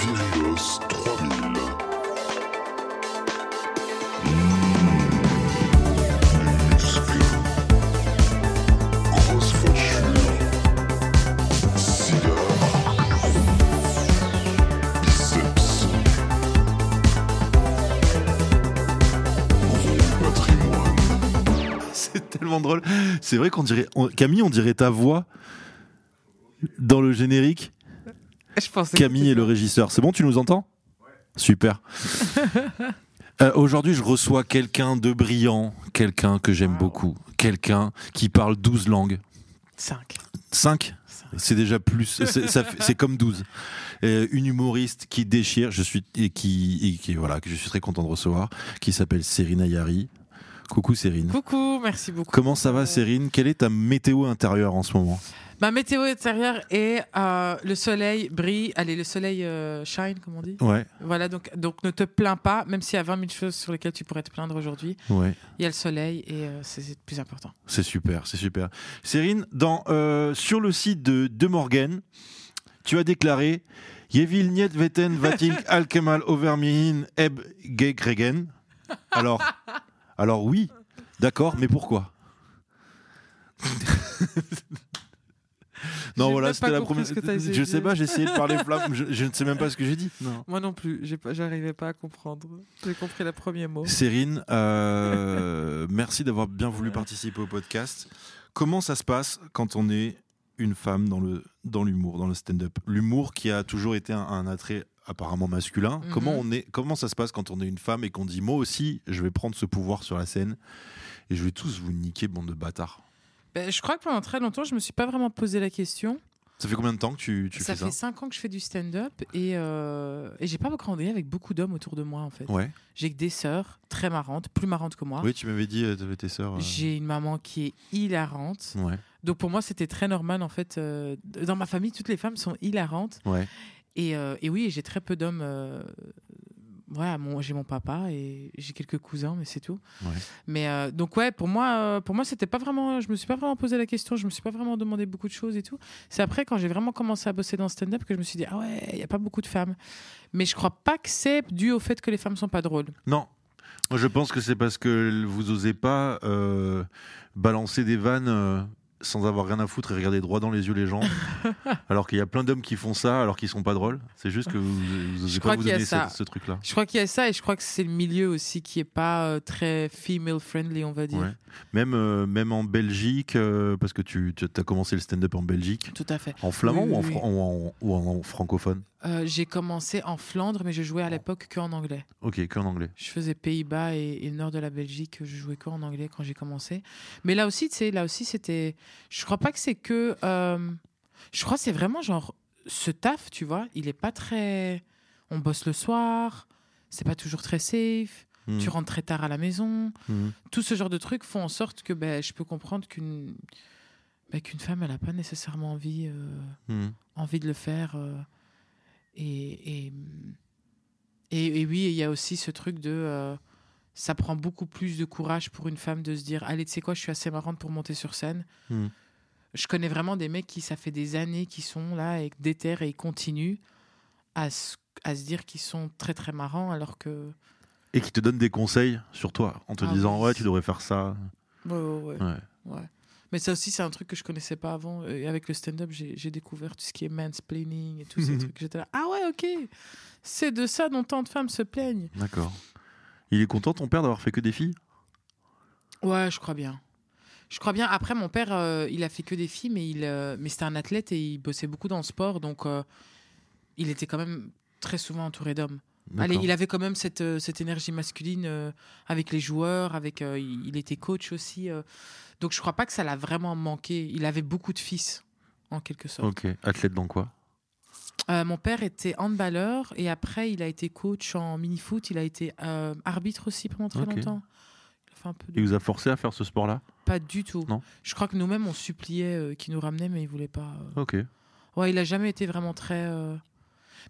Virios 3000. Muscles. Grosse facture. Cigare. Biceps. Gros patrimoine. C'est tellement drôle. C'est vrai qu'on dirait. Camille, on dirait ta voix dans le générique. Je pensais Camille est le régisseur. C'est bon, tu nous entends? Super. Euh, Aujourd'hui, je reçois quelqu'un de brillant, quelqu'un que j'aime beaucoup, quelqu'un qui parle 12 langues. 5. 5 C'est déjà plus. c'est- comme 12. Euh, une humoriste qui déchire, je suis, et qui, et qui- voilà, que je suis très content de recevoir, qui s'appelle Serine Ayari. Coucou Serine. Coucou, merci beaucoup. Comment ça va Serine Quelle est ta météo intérieure en ce moment? Ma météo intérieure est euh, le soleil brille. Allez, le soleil euh, shine, comme on dit. Ouais, Voilà, donc, donc ne te plains pas, même s'il y a 20 000 choses sur lesquelles tu pourrais te plaindre aujourd'hui. ouais. Il y a le soleil et euh, c'est le plus important. C'est super, c'est super. Serine, dans, euh, sur le site de De Morgan, tu as déclaré Yevil niet weten wat ik alkemal overmihin heb gekregen. Alors, alors oui, d'accord, mais pourquoi? Non, voilà, c'était la première. Je sais pas, j'ai essayé de parler flamme, je, je ne sais même pas ce que j'ai dit. Non. Moi non plus, j'arrivais pas à comprendre. J'ai compris le premier mot. Cérine, euh, merci d'avoir bien voulu participer au podcast. Comment ça se passe quand on est une femme dans le dans l'humour, dans le stand-up? L'humour qui a toujours été un, un attrait apparemment masculin. Mhm. Comment on est Comment ça se passe quand on est une femme et qu'on dit moi aussi je vais prendre ce pouvoir sur la scène et je vais tous vous niquer bande de bâtards? Ben, je crois que pendant très longtemps, je me suis pas vraiment posé la question. Ça fait combien de temps que tu, tu ça fais fait ça 5 ans que je fais du stand-up et, euh, et j'ai pas grandi avec beaucoup d'hommes autour de moi en fait. Ouais. J'ai que des sœurs très marrantes, plus marrantes que moi. Oui, tu m'avais dit, euh, t'avais tes sœurs. euh, J'ai une maman qui est hilarante. Ouais. Donc pour moi, c'était très normal en fait. euh, dans ma famille, toutes les femmes sont hilarantes. Ouais. Et, euh, et oui, j'ai très peu d'hommes. euh, voilà, mon, j'ai mon papa et j'ai quelques cousins, mais c'est tout. Ouais. Mais euh, donc ouais, pour moi, euh, pour moi, c'était pas vraiment. Je me suis pas vraiment posé la question. Je me suis pas vraiment demandé beaucoup de choses et tout. C'est après quand j'ai vraiment commencé à bosser dans le stand-up que je me suis dit ah ouais, il y a pas beaucoup de femmes. Mais je crois pas que c'est dû au fait que les femmes sont pas drôles. Non. Moi, je pense que c'est parce que vous osez pas euh, balancer des vannes euh, sans avoir rien à foutre et regarder droit dans les yeux les gens. alors qu'il y a plein d'hommes qui font ça alors qu'ils sont pas drôles. C'est juste que vous, vous Je pas crois vous y a donner ce, ce truc-là. Je crois qu'il y a ça et je crois que c'est le milieu aussi qui est pas euh, très female friendly, on va dire. Ouais. Même, euh, même en Belgique, euh, parce que tu, tu as commencé le stand-up en Belgique, Tout à fait. en flamand Oui, ou, en, oui, fran- ou en- ou en francophone? Euh, j'ai commencé en Flandre, mais je jouais à l'époque que en anglais. Ok, qu'en anglais. Je faisais Pays-Bas et, et le nord de la Belgique. Je jouais que en anglais quand j'ai commencé. Mais là aussi, tu sais, là aussi, c'était. Je crois pas que c'est que. euh, Je crois que c'est vraiment genre ce taf, tu vois. Il est pas très. On bosse le soir. C'est pas toujours très safe. Hmm. Tu rentres très tard à la maison. Hmm. Tout ce genre de trucs font en sorte que ben, je peux comprendre qu'une ben, qu'une femme, elle a pas nécessairement envie. euh, Hmm. envie de le faire. Et, et, et, et oui, il y a aussi ce truc de. euh, ça prend beaucoup plus de courage pour une femme de se dire Allez, tu sais quoi, je suis assez marrante pour monter sur scène. Hmm. Je connais vraiment des mecs qui, ça fait des années qu'ils sont là et déterrent et ils continuent à se, à se dire qu'ils sont très très marrants alors que. Et qui te donne des conseils sur toi en te Ah disant oui. ouais tu devrais faire ça. Ouais, ouais, ouais. Ouais. ouais. Mais ça aussi, c'est un truc que je connaissais pas avant. Et avec le stand-up, j'ai découvert tout ce qui est mansplaining et tous ces trucs. J'étais là, ah ouais, ok. C'est de ça dont tant de femmes se plaignent. D'accord. Il est content ton père d'avoir fait que des filles? Ouais, je crois bien. Je crois bien. Après, mon père, euh, il a fait que des filles, mais, il, euh, mais c'était un athlète et il bossait beaucoup dans le sport. Donc, euh, il était quand même très souvent entouré d'hommes. Allez, il avait quand même cette, euh, cette énergie masculine euh, avec les joueurs, avec, euh, il, il était coach aussi. euh. donc, je crois pas que ça l'a vraiment manqué. Il avait beaucoup de fils, en quelque sorte. Ok. Athlète dans quoi? Mon père était handballeur et après, il a été coach en mini-foot. Il a été arbitre aussi pendant très longtemps. Il a fait un peu de- Il vous a forcé à faire ce sport-là? Pas du tout. Non? Je crois que nous-mêmes, on suppliait qu'il nous ramenait, mais il voulait pas. Ok. Ouais, il a jamais été vraiment très.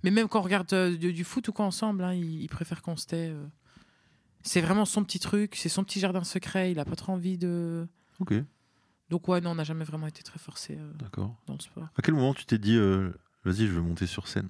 Mais même quand on regarde euh, du, du foot ou quoi ensemble, hein, il, il préfère qu'on se tait. euh. C'est vraiment son petit truc, c'est son petit jardin secret. Il a pas trop envie de. Ok. Donc ouais, non, on n'a jamais vraiment été très forcé euh, D'accord. dans le sport. À quel moment tu t'es dit euh, vas-y je veux monter sur scène?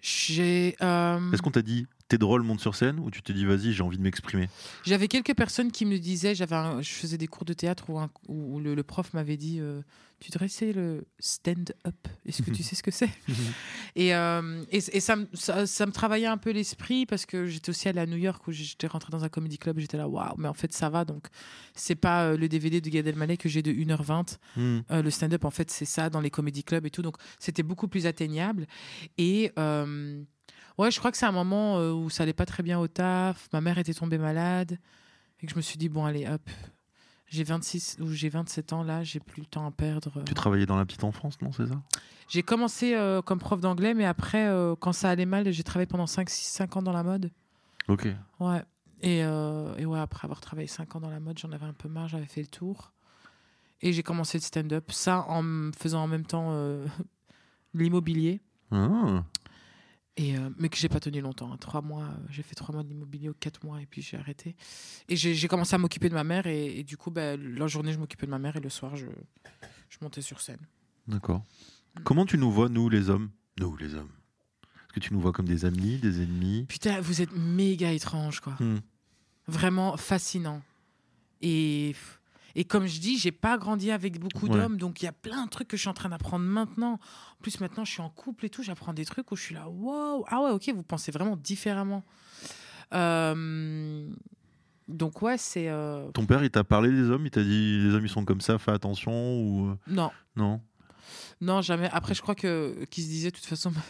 J'ai. euh, Est-ce qu'on t'a dit? T'es drôle, monte sur scène ou tu t'es dit vas-y, j'ai envie de m'exprimer? J'avais quelques personnes qui me disaient, j'avais un- je faisais des cours de théâtre où, un- où le, le prof m'avait dit, euh, tu devrais essayer le stand-up. Est-ce que tu sais ce que c'est? Et, euh, et, et ça, me- ça, ça me travaillait un peu l'esprit parce que j'étais aussi allée à New York où j'étais rentrée dans un comedy club. J'étais là, waouh, mais en fait ça va. Donc c'est pas euh, le DVD de Gad Elmaleh que j'ai de 1h20. Hmm. Euh, le stand-up, en fait, c'est ça dans les comédie clubs et tout. Donc, c'était beaucoup plus atteignable. Et euh, ouais, je crois que c'est un moment euh, où ça allait pas très bien au taf. Ma mère était tombée malade. Et que je me suis dit, bon, allez, hop. J'ai 26 ou j'ai 27 ans là, j'ai plus le temps à perdre. Tu travaillais dans la petite enfance, non C'est ça? J'ai commencé euh, comme prof d'anglais, mais après, euh, quand ça allait mal, j'ai travaillé pendant 5, 6, 5 ans dans la mode. Ok. Ouais. Et, euh, et ouais, après avoir travaillé 5 ans dans la mode, j'en avais un peu marre, j'avais fait le tour. Et j'ai commencé le stand-up. Ça en faisant en même temps euh, l'immobilier. Ah. Et euh, mais que j'ai pas tenu longtemps. hein. Trois mois, euh, j'ai fait trois mois d'immobilier ou quatre mois et puis j'ai arrêté. Et j'ai commencé à m'occuper de ma mère et, et du coup, bah, la journée, je m'occupais de ma mère et le soir, je, je montais sur scène. D'accord. Comment tu nous vois, nous, les hommes? Nous, les hommes. Est-ce que tu nous vois comme des amis, des ennemis? Putain, vous êtes méga étrange, quoi. Hmm. Vraiment fascinant. Et, et comme je dis, j'ai pas grandi avec beaucoup Ouais. d'hommes, donc il y a plein de trucs que je suis en train d'apprendre maintenant. En plus, maintenant, je suis en couple et tout, j'apprends des trucs où je suis là, wow, ah ouais, ok, vous pensez vraiment différemment. Euh, donc ouais, c'est... euh, Ton père, il t'a parlé des hommes? Il t'a dit les hommes, ils sont comme ça, fais attention ou euh, Non, non non, jamais. Après, je crois que qu'il se disait de toute façon...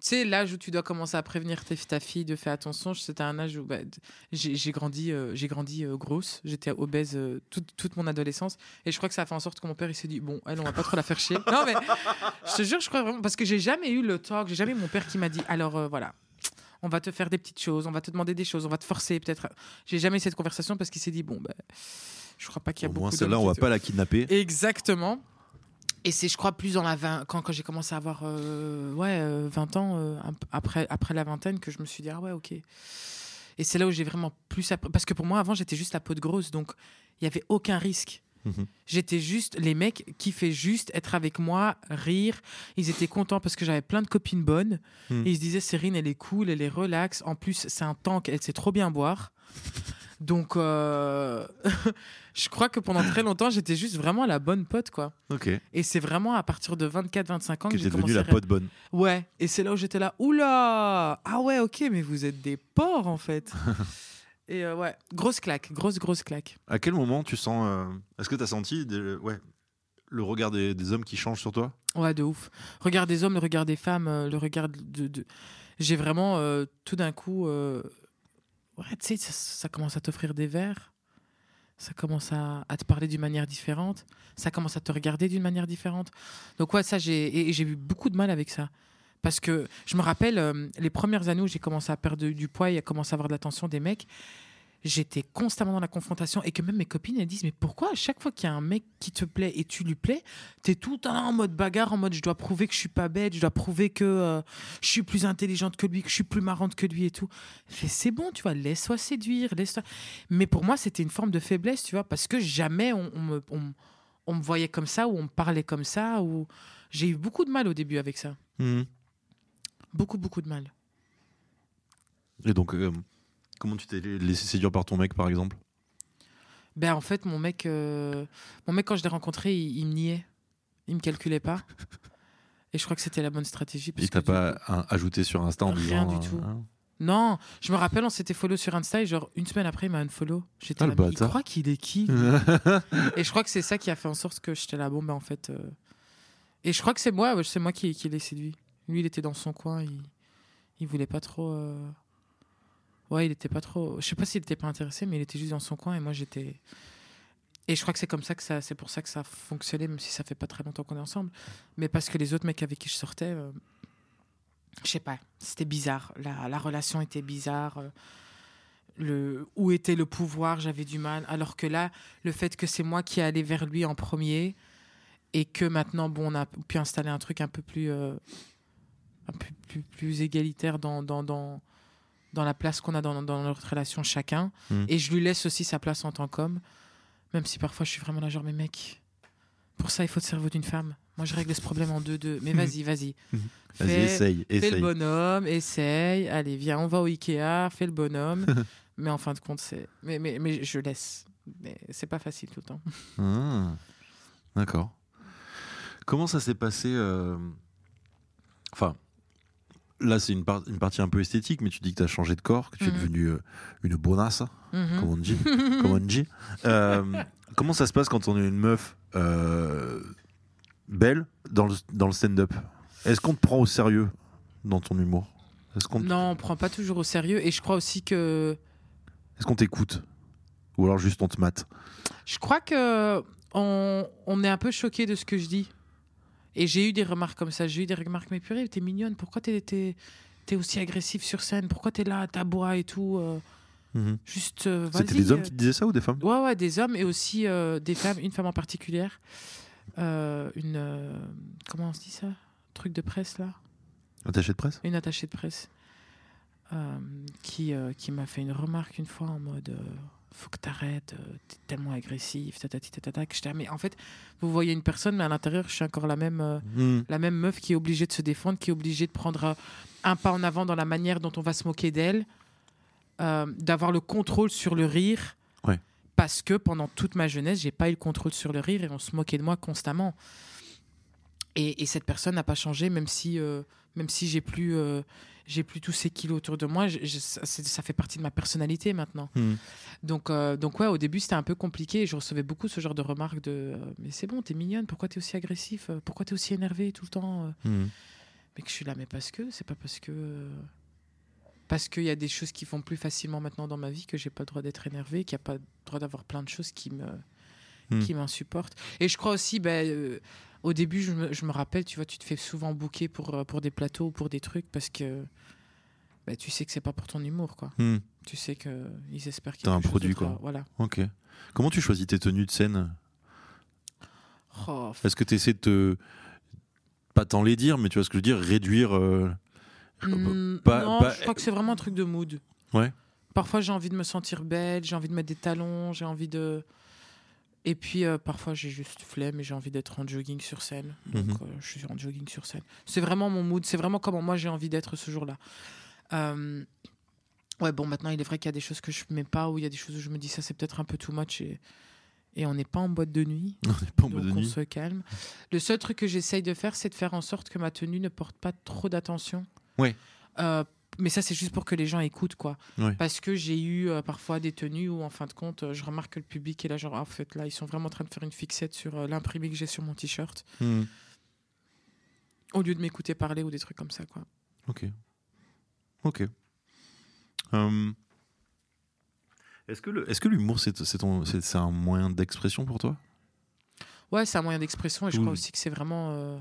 Tu sais, l'âge où tu dois commencer à prévenir ta, fille de faire attention, c'était un âge où bah, j'ai grandi, euh, j'ai grandi euh, grosse, j'étais obèse euh, toute, toute mon adolescence, et je crois que ça a fait en sorte que mon père il s'est dit bon, elle on va pas trop la faire chier. Non mais je te jure, je crois vraiment parce que j'ai jamais eu le talk, j'ai jamais eu mon père qui m'a dit alors voilà, on va te faire des petites choses, on va te demander des choses, on va te forcer peut-être. J'ai jamais eu cette conversation parce qu'il s'est dit bon ben, je crois pas qu'il y a Au beaucoup. moins, d'hommes celle-là, on va pas la kidnapper. Exactement. Et c'est, je crois, plus dans la 20, quand, quand j'ai commencé à avoir euh, ouais, euh, 20 ans, euh, un p- après, après la vingtaine, que je me suis dit, ah ouais, ok. Et c'est là où j'ai vraiment plus appris. Parce que pour moi, avant, j'étais juste la peau de grosse, donc il n'y avait aucun risque. Mhm. J'étais juste, les mecs kiffaient juste être avec moi, rire. Ils étaient contents parce que j'avais plein de copines bonnes. Et ils se disaient, Cérine, elle est cool, elle est relax. En plus, c'est un tank, elle sait trop bien boire. Donc, euh, je crois que pendant très longtemps, j'étais juste vraiment la bonne pote, quoi. Ok. Et c'est vraiment à partir de 24-25 ans que, j'ai commencé devenue la à... pote bonne. Ouais, et c'est là où j'étais là, oula Ah ouais, ok, mais vous êtes des porcs, en fait. et euh, ouais, grosse claque, grosse, grosse claque. À quel moment tu sens. euh, Est-ce que tu as senti des- ouais, le regard des, des hommes qui change sur toi? Ouais, de ouf. Regard des hommes, le regard des femmes, le regard de... de- J'ai vraiment, tout d'un coup... Ouais, tu sais, ça, commence à t'offrir des verres. Ça commence à, te parler d'une manière différente. Ça commence à te regarder d'une manière différente. Donc ouais, ça, j'ai j'ai eu beaucoup de mal avec ça. Parce que je me rappelle, euh, les premières années où j'ai commencé à perdre du poids et à commencer à avoir de l'attention des mecs, j'étais constamment dans la confrontation et que même mes copines elles disent mais pourquoi à chaque fois qu'il y a un mec qui te plaît et tu lui plais t'es tout en mode bagarre en mode je dois prouver que je suis pas bête je dois prouver que euh, je suis plus intelligente que lui que je suis plus marrante que lui et tout. C'est bon tu vois laisse-toi séduire laisse-toi. Mais pour moi c'était une forme de faiblesse tu vois parce que jamais on, on me on, on me voyait comme ça ou on me parlait comme ça ou j'ai eu beaucoup de mal au début avec ça. Mhm. beaucoup beaucoup de mal. Et donc, euh, comment tu t'es laissé séduire par ton mec, par exemple? Ben en fait, mon mec, euh, mon mec quand je l'ai rencontré, il, il me niait, il me calculait pas. Et je crois que c'était la bonne stratégie. parce Il t'a que du pas un- ajouté sur Insta en Rien disant. du tout. hein? Non, je me rappelle, on s'était follow sur Insta et genre une semaine après, il m'a unfollow. J'étais Ah, là, le il croit qu'il est qui Et je crois que c'est ça qui a fait en sorte que j'étais là, bon, ben en fait. euh, Et je crois que c'est moi, c'est moi qui, qui l'ai séduit. Lui, il était dans son coin, il, il voulait pas trop. euh, Ouais, il était pas trop. Je sais pas s'il était pas intéressé, mais il était juste dans son coin et moi j'étais. Et je crois que c'est comme ça que ça, c'est pour ça que ça a fonctionné, même si ça fait pas très longtemps qu'on est ensemble. Mais parce que les autres mecs avec qui je sortais, euh, je sais pas, c'était bizarre. La, la relation était bizarre. euh, Le, où était le pouvoir, j'avais du mal. Alors que là, le fait que c'est moi qui allais vers lui en premier et que maintenant, bon, on a pu installer un truc un peu plus, euh, plus, plus égalitaire dans, dans, dans la place qu'on a dans, dans notre relation chacun. Mm. Et je lui laisse aussi sa place en tant qu'homme, même si parfois je suis vraiment là, genre, mais mec, pour ça, il faut le cerveau d'une femme. Moi, je règle ce problème en deux deux. Mais Mhm. vas-y, vas-y. Vas-y, Fais- essaye, Fais le bonhomme, essaye. Allez, viens, on va au Ikea, fais le bonhomme. mais en fin de compte, c'est. Mais, mais, mais je laisse. Mais c'est pas facile tout le temps. Ah, D'accord. Comment ça s'est passé euh, Enfin, là, c'est une, par- une partie un peu esthétique, mais tu dis que tu as changé de corps, que tu es Mhm. devenue euh, une bonasse, Mhm. comme on dit. comme on dit. Euh, comment ça se passe quand on est une meuf euh, belle dans le, dans le stand-up? Est-ce qu'on te prend au sérieux dans ton humour? Est-ce qu'on Non, on prend pas toujours au sérieux. Et je crois aussi que. est qu'on t'écoute? Ou alors juste on te mate? Je crois que on, on est un peu choqué de ce que je dis. Et j'ai eu des remarques comme ça. J'ai eu des remarques, mais purée, t'es mignonne. Pourquoi t'es t'es aussi agressif sur scène? Pourquoi t'es là, t'aboies et tout euh, Mhm. Juste, euh, C'était des hommes euh. qui te disaient ça ou des femmes? Ouais, ouais, des hommes et aussi euh, des femmes. Une femme en particulière. Une. comment on se dit ça? Truc de presse, là Attaché de presse? Une attachée de presse. qui qui m'a fait une remarque une fois en mode. Faut que t'arrêtes, euh, t'es tellement agressif, tatati tatata. que ah, Mais en fait, vous voyez une personne, mais à l'intérieur, je suis encore la même, euh, Mhm. la même meuf qui est obligée de se défendre, qui est obligée de prendre euh, un pas en avant dans la manière dont on va se moquer d'elle, euh, d'avoir le contrôle sur le rire. Ouais. Parce que pendant toute ma jeunesse, j'ai pas eu le contrôle sur le rire et on se moquait de moi constamment. Et, et cette personne n'a pas changé, même si, même si j'ai plus, j'ai plus tous ces kilos autour de moi. je- je- ça, fait partie de ma personnalité maintenant. Mhm. Donc, euh, donc ouais, au début, c'était un peu compliqué. Je recevais beaucoup ce genre de remarques de euh, Mais c'est bon, t'es mignonne, pourquoi t'es aussi agressif Euh, Pourquoi t'es aussi énervé tout le temps Euh, Mhm. Mais que je suis là, mais parce que, c'est pas parce que. Parce qu'il y a des choses qui vont plus facilement maintenant dans ma vie que j'ai pas le droit d'être énervé, qu'il n'y a pas le droit d'avoir plein de choses qui me Hmm. qui m'insupportent. Et je crois aussi, ben, euh, au début, je me, je me rappelle, tu vois, tu te fais souvent bouquer pour, euh, pour des plateaux ou pour des trucs parce que ben, tu sais que c'est pas pour ton humour, quoi. Mhm. Tu sais qu'ils espèrent qu'il y a un produit, quoi. Voilà. Ok. Comment tu choisis tes tenues de scène? Oh, Est-ce que tu essaies de te. Pas tant les dire, mais tu vois ce que je veux dire Réduire. euh, Hmm, pas- non, pas- je crois que c'est vraiment un truc de mood. Ouais. Parfois, j'ai envie de me sentir belle, j'ai envie de mettre des talons, j'ai envie de. Et puis, euh, parfois, j'ai juste flemme et j'ai envie d'être en jogging sur scène. Donc, Mhm. euh, je suis en jogging sur scène. C'est vraiment mon mood, c'est vraiment comment moi j'ai envie d'être ce jour-là. Euh, Ouais, bon, maintenant, il est vrai qu'il y a des choses que je mets pas ou il y a des choses où je me dis ça, c'est peut-être un peu too much et, et on n'est pas en boîte de nuit. On n'est pas en mode de on nuit. se calme. Le seul truc que j'essaye de faire, c'est de faire en sorte que ma tenue ne porte pas trop d'attention. Ouais. Mais ça, c'est juste pour que les gens écoutent, quoi. Ouais. Parce que j'ai eu euh, parfois des tenues où, en fin de compte, euh, je remarque que le public est là, genre, ah, en fait, là, ils sont vraiment en train de faire une fixette sur euh, l'imprimé que j'ai sur mon t-shirt, Mhm. au lieu de m'écouter parler ou des trucs comme ça, quoi. Ok. Ok. Euh, Est-ce que le- est-ce que l'humour, c'est c'est ton- c'est- c'est un moyen d'expression pour toi? Ouais, c'est un moyen d'expression et je crois aussi que c'est vraiment.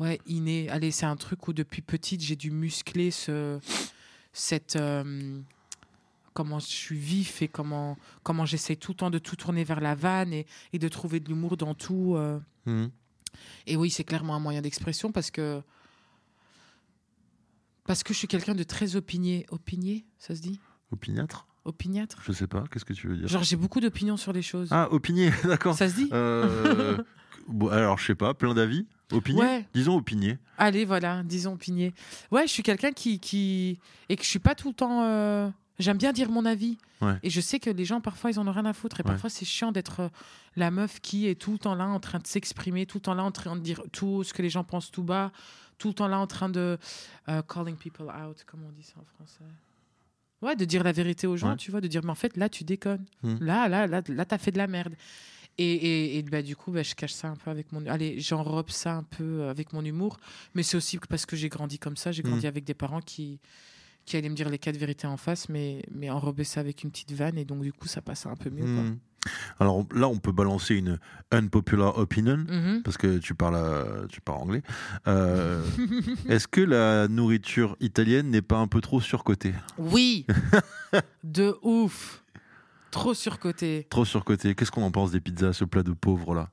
Ouais, inné. Allez, c'est un truc où depuis petite, j'ai dû muscler ce... cette. euh, Comment je suis vif et comment, comment j'essaie tout le temps de tout tourner vers la vanne et, et de trouver de l'humour dans tout. euh. Mhm. Et oui, c'est clairement un moyen d'expression parce que. Parce que je suis quelqu'un de très opinié. Opinié, ça se dit? Opiniâtre? Opiniâtre? Je sais pas, qu'est-ce que tu veux dire? Genre, j'ai beaucoup d'opinions sur les choses. Ah, opinier, d'accord. ça se dit? Euh, bon, alors, je sais pas, plein d'avis? Opinier Ouais. Disons opinier. Allez, voilà, disons opinier. Ouais, je suis quelqu'un qui, qui. Et que je suis pas tout le temps. euh, J'aime bien dire mon avis. Ouais. Et je sais que les gens, parfois, ils en ont rien à foutre. Et Ouais. parfois, c'est chiant d'être euh, la meuf qui est tout le temps là en train de s'exprimer, tout le temps là en train de dire tout ce que les gens pensent tout bas, tout le temps là en train de. euh, calling people out, comment on dit ça en français Ouais, de dire la vérité aux gens, Ouais. tu vois, de dire, mais en fait, là, tu déconnes. Hmm. Là, là, là, là, t'as fait de la merde. Et, et, et, bah, du coup, bah, je cache ça un peu avec mon. Allez, j'enrobe ça un peu euh, avec mon humour. Mais c'est aussi parce que j'ai grandi comme ça. J'ai grandi Mhm. avec des parents qui, qui allaient me dire les quatre vérités en face, mais, mais enrober ça avec une petite vanne. Et donc, du coup, ça passe un peu mieux. quoi. Mhm. Alors là, on peut balancer une unpopular opinion. Mhm. Parce que tu parles, euh, tu parles anglais. Euh, Est-ce que la nourriture italienne n'est pas un peu trop surcotée? Oui De ouf Trop surcoté. Trop surcotée Qu'est-ce qu'on en pense des pizzas, ce plat de pauvre là?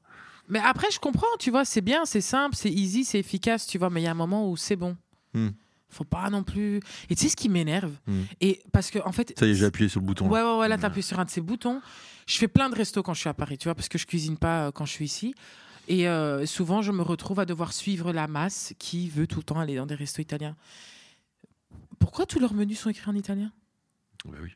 Mais après, je comprends, tu vois, c'est bien, c'est simple, c'est easy, c'est efficace, tu vois, mais il y a un moment où c'est bon. Hmm. Faut pas non plus. Et tu sais ce qui m'énerve? Hmm. Et parce que, en fait. Ça y est, j'ai appuyé sur le bouton. Ouais, ouais, ouais, là, t'appuies sur un de ces boutons. Je fais plein de restos quand je suis à Paris, tu vois, parce que je cuisine pas euh, quand je suis ici. Et euh, souvent, je me retrouve à devoir suivre la masse qui veut tout le temps aller dans des restos italiens. Pourquoi tous leurs menus sont écrits en italien? Bah oui.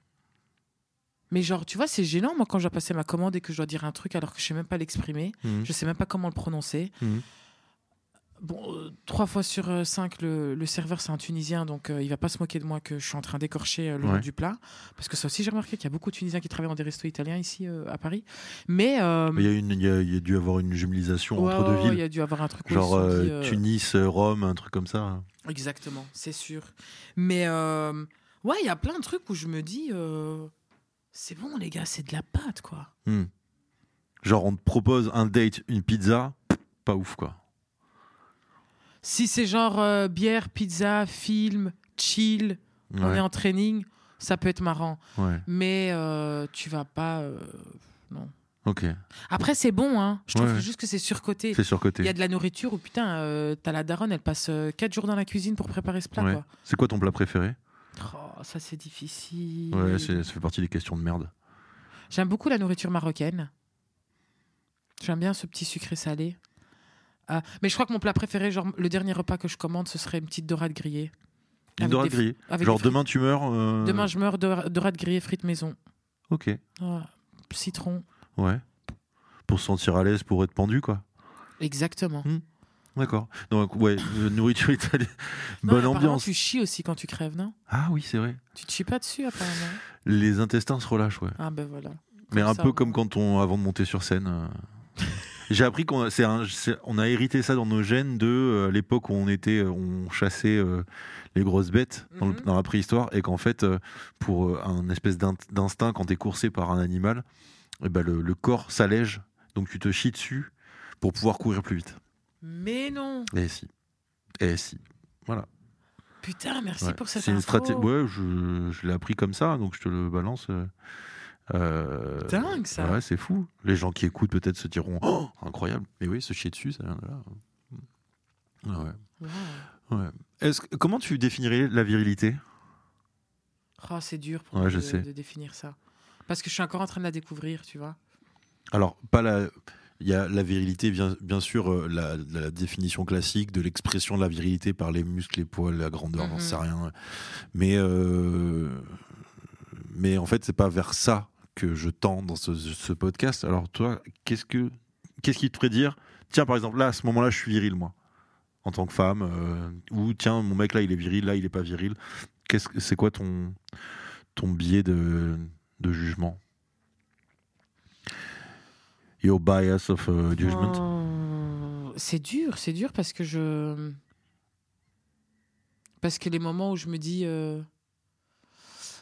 Mais genre, tu vois, c'est gênant, moi, quand je dois passer ma commande et que je dois dire un truc alors que je sais même pas l'exprimer. Mhm. Je sais même pas comment le prononcer. Mhm. Bon, euh, trois fois sur euh, cinq, le, le serveur, c'est un Tunisien, donc euh, il va pas se moquer de moi que je suis en train d'écorcher euh, le nom Ouais. du plat. Parce que ça aussi, j'ai remarqué qu'il y a beaucoup de Tunisiens qui travaillent dans des restos italiens ici à Paris. Mais. il y, y y a dû avoir une jumelisation ouais, entre deux ouais, Il villes. y a dû avoir un truc Genre dit, Tunis, Rome, un truc comme ça. Exactement, c'est sûr. Mais ouais, il y a plein de trucs où je me dis, c'est bon les gars, c'est de la pâte quoi. Hmm. Genre on te propose un date, une pizza, pas ouf quoi. Si c'est genre euh, bière, pizza, film, chill, on est en training, ça peut être marrant. ouais. Mais euh, tu vas pas. euh, non. Ok, Après, c'est bon, hein. Je trouve Ouais. juste que c'est surcoté. c'est surcoté. Il y a de la nourriture où putain, t'as la daronne, elle passe 4 jours dans la cuisine pour préparer ce plat quoi. C'est quoi ton plat préféré? Oh, ça c'est difficile. Ouais, ça fait partie des questions de merde. J'aime beaucoup la nourriture marocaine. J'aime bien ce petit sucré salé. Euh, mais je crois que mon plat préféré, genre le dernier repas que je commande, ce serait une petite dorade grillée. Une dorade grillée. avec Genre demain tu meurs. euh, Demain, je meurs de dorade grillée frites maison. Ok, Ah, citron. ouais. Pour se sentir à l'aise, pour être pendu quoi. Exactement. D'accord. Donc ouais, nourriture italienne. Non, Bonne apparemment, ambiance. Tu chies aussi quand tu crèves, non? Ah oui, c'est vrai. Tu te chies pas dessus, apparemment. Les intestins se relâchent, ouais. Ah ben voilà. Mais Comme un ça, peu comme quand on, avant de monter sur scène. euh, J'ai appris qu'on a, on hérité ça dans nos gènes de euh, l'époque où on était, euh, on chassait euh, les grosses bêtes dans, le- Mhm. dans la préhistoire et qu'en fait, pour un espèce d'in- d'instinct, quand t'es coursé par un animal, eh ben, le, le corps s'allège, donc tu te chies dessus pour pouvoir courir plus vite. Mais non. Et si. Et si. Putain, merci Ouais. pour cette C'est une stratégie. Ouais, je, je l'ai appris comme ça, donc je te le balance. euh, euh, Dingue, ça. Ouais, c'est fou. Les gens qui écoutent peut-être se diront oh, incroyable. Mais oui, se chier dessus, ça vient de là. Ah ouais. Wow. ouais. Est-ce que- comment tu définirais la virilité? Oh, c'est dur pour Ouais, moi je de, sais. de définir ça. Parce que je suis encore en train de la découvrir, tu vois. Alors, pas la. Il y a la virilité, bien, bien sûr, euh, la, la définition classique de l'expression de la virilité par les muscles, les poils, la grandeur, j'en Mhm. sais rien. Mais, euh, mais en fait, c'est pas vers ça que je tends dans ce, ce podcast. Alors, toi, qu'est-ce que qu'est-ce qui te ferait dire Tiens, par exemple, là, à ce moment-là, je suis viril, moi, en tant que femme. euh, ou tiens, mon mec, là, il est viril, là, il est pas viril. C'est quoi ton ton biais de, de jugement? Your bias of uh, judgment Oh, C'est dur, c'est dur parce que je. Parce que les moments où je me dis. euh,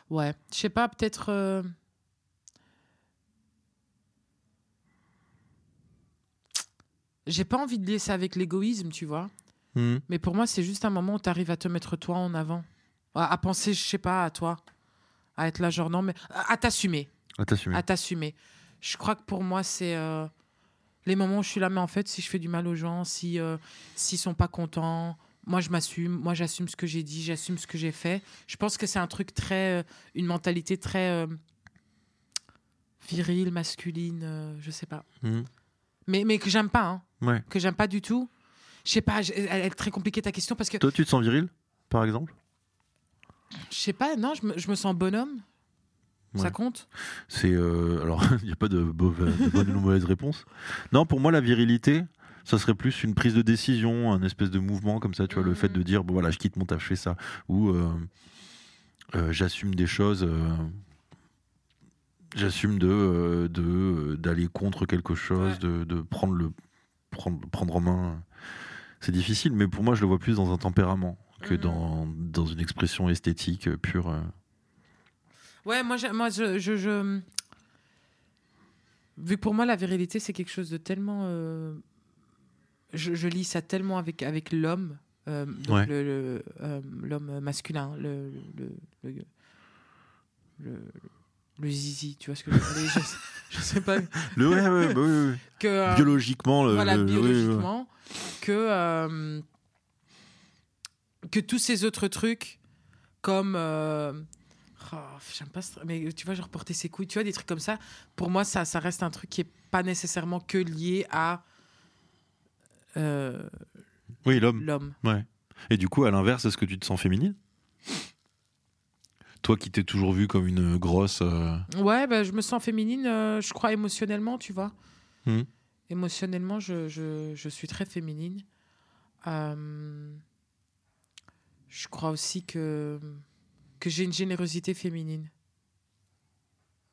Ouais, je sais pas, peut-être. euh, J'ai pas envie de lier ça avec l'égoïsme, tu vois. Mhm. Mais pour moi, c'est juste un moment où tu arrives à te mettre toi en avant. À, à penser, je sais pas, à toi. À être là, genre, non, mais. À t'assumer. À t'assumer. À t'assumer. Je crois que pour moi, c'est. euh, les moments où je suis là, mais en fait, si je fais du mal aux gens, si euh, s'ils sont pas contents, moi je m'assume, moi j'assume ce que j'ai dit, j'assume ce que j'ai fait. Je pense que c'est un truc très, euh, une mentalité très euh, virile, masculine, je sais pas. Mhm. Mais mais que j'aime pas, hein, Ouais. que j'aime pas du tout. Je sais pas, elle elle est très compliquée ta question parce que Toi, tu te sens viril, par exemple? Je sais pas, non, je me, je me sens bonhomme. Ça compte? C'est euh, alors il n'y a pas de, bonne ou mauvaise réponse. Non, pour moi la virilité, ça serait plus une prise de décision, un espèce de mouvement comme ça, tu vois, le fait de dire bon voilà, je quitte mon taf, je fais ça, ou euh, euh, j'assume des choses, euh, j'assume de de d'aller contre quelque chose, Ouais. de, de prendre le prendre prendre en main. C'est difficile, mais pour moi je le vois plus dans un tempérament que Mhm. dans dans une expression esthétique pure. Ouais, moi, moi je, je, je- Vu que pour moi, la virilité, c'est quelque chose de tellement. euh, Je, je lis ça tellement avec, avec l'homme, euh, Ouais. le- euh, l'homme masculin, le, le, le, le, le zizi, tu vois ce que je veux dire? Je, sais pas. Le ouais, ouais, bah oui, oui, oui. Que, biologiquement le, voilà, biologiquement, que, que tous ces autres trucs, comme. Euh, oh, J'aime pas ce- mais tu vois, genre porter ses couilles, tu vois, des trucs comme ça. Pour moi, ça, ça reste un truc qui est pas nécessairement que lié à euh, Oui, l'homme. l'homme. Ouais. Et du coup, à l'inverse, est-ce que tu te sens féminine? Toi qui t'es toujours vue comme une grosse. euh, Ouais, bah, je me sens féminine, euh, je crois émotionnellement, tu vois. Mhm. Émotionnellement, je, je, je suis très féminine. Euh, je crois aussi que, que j'ai une générosité féminine.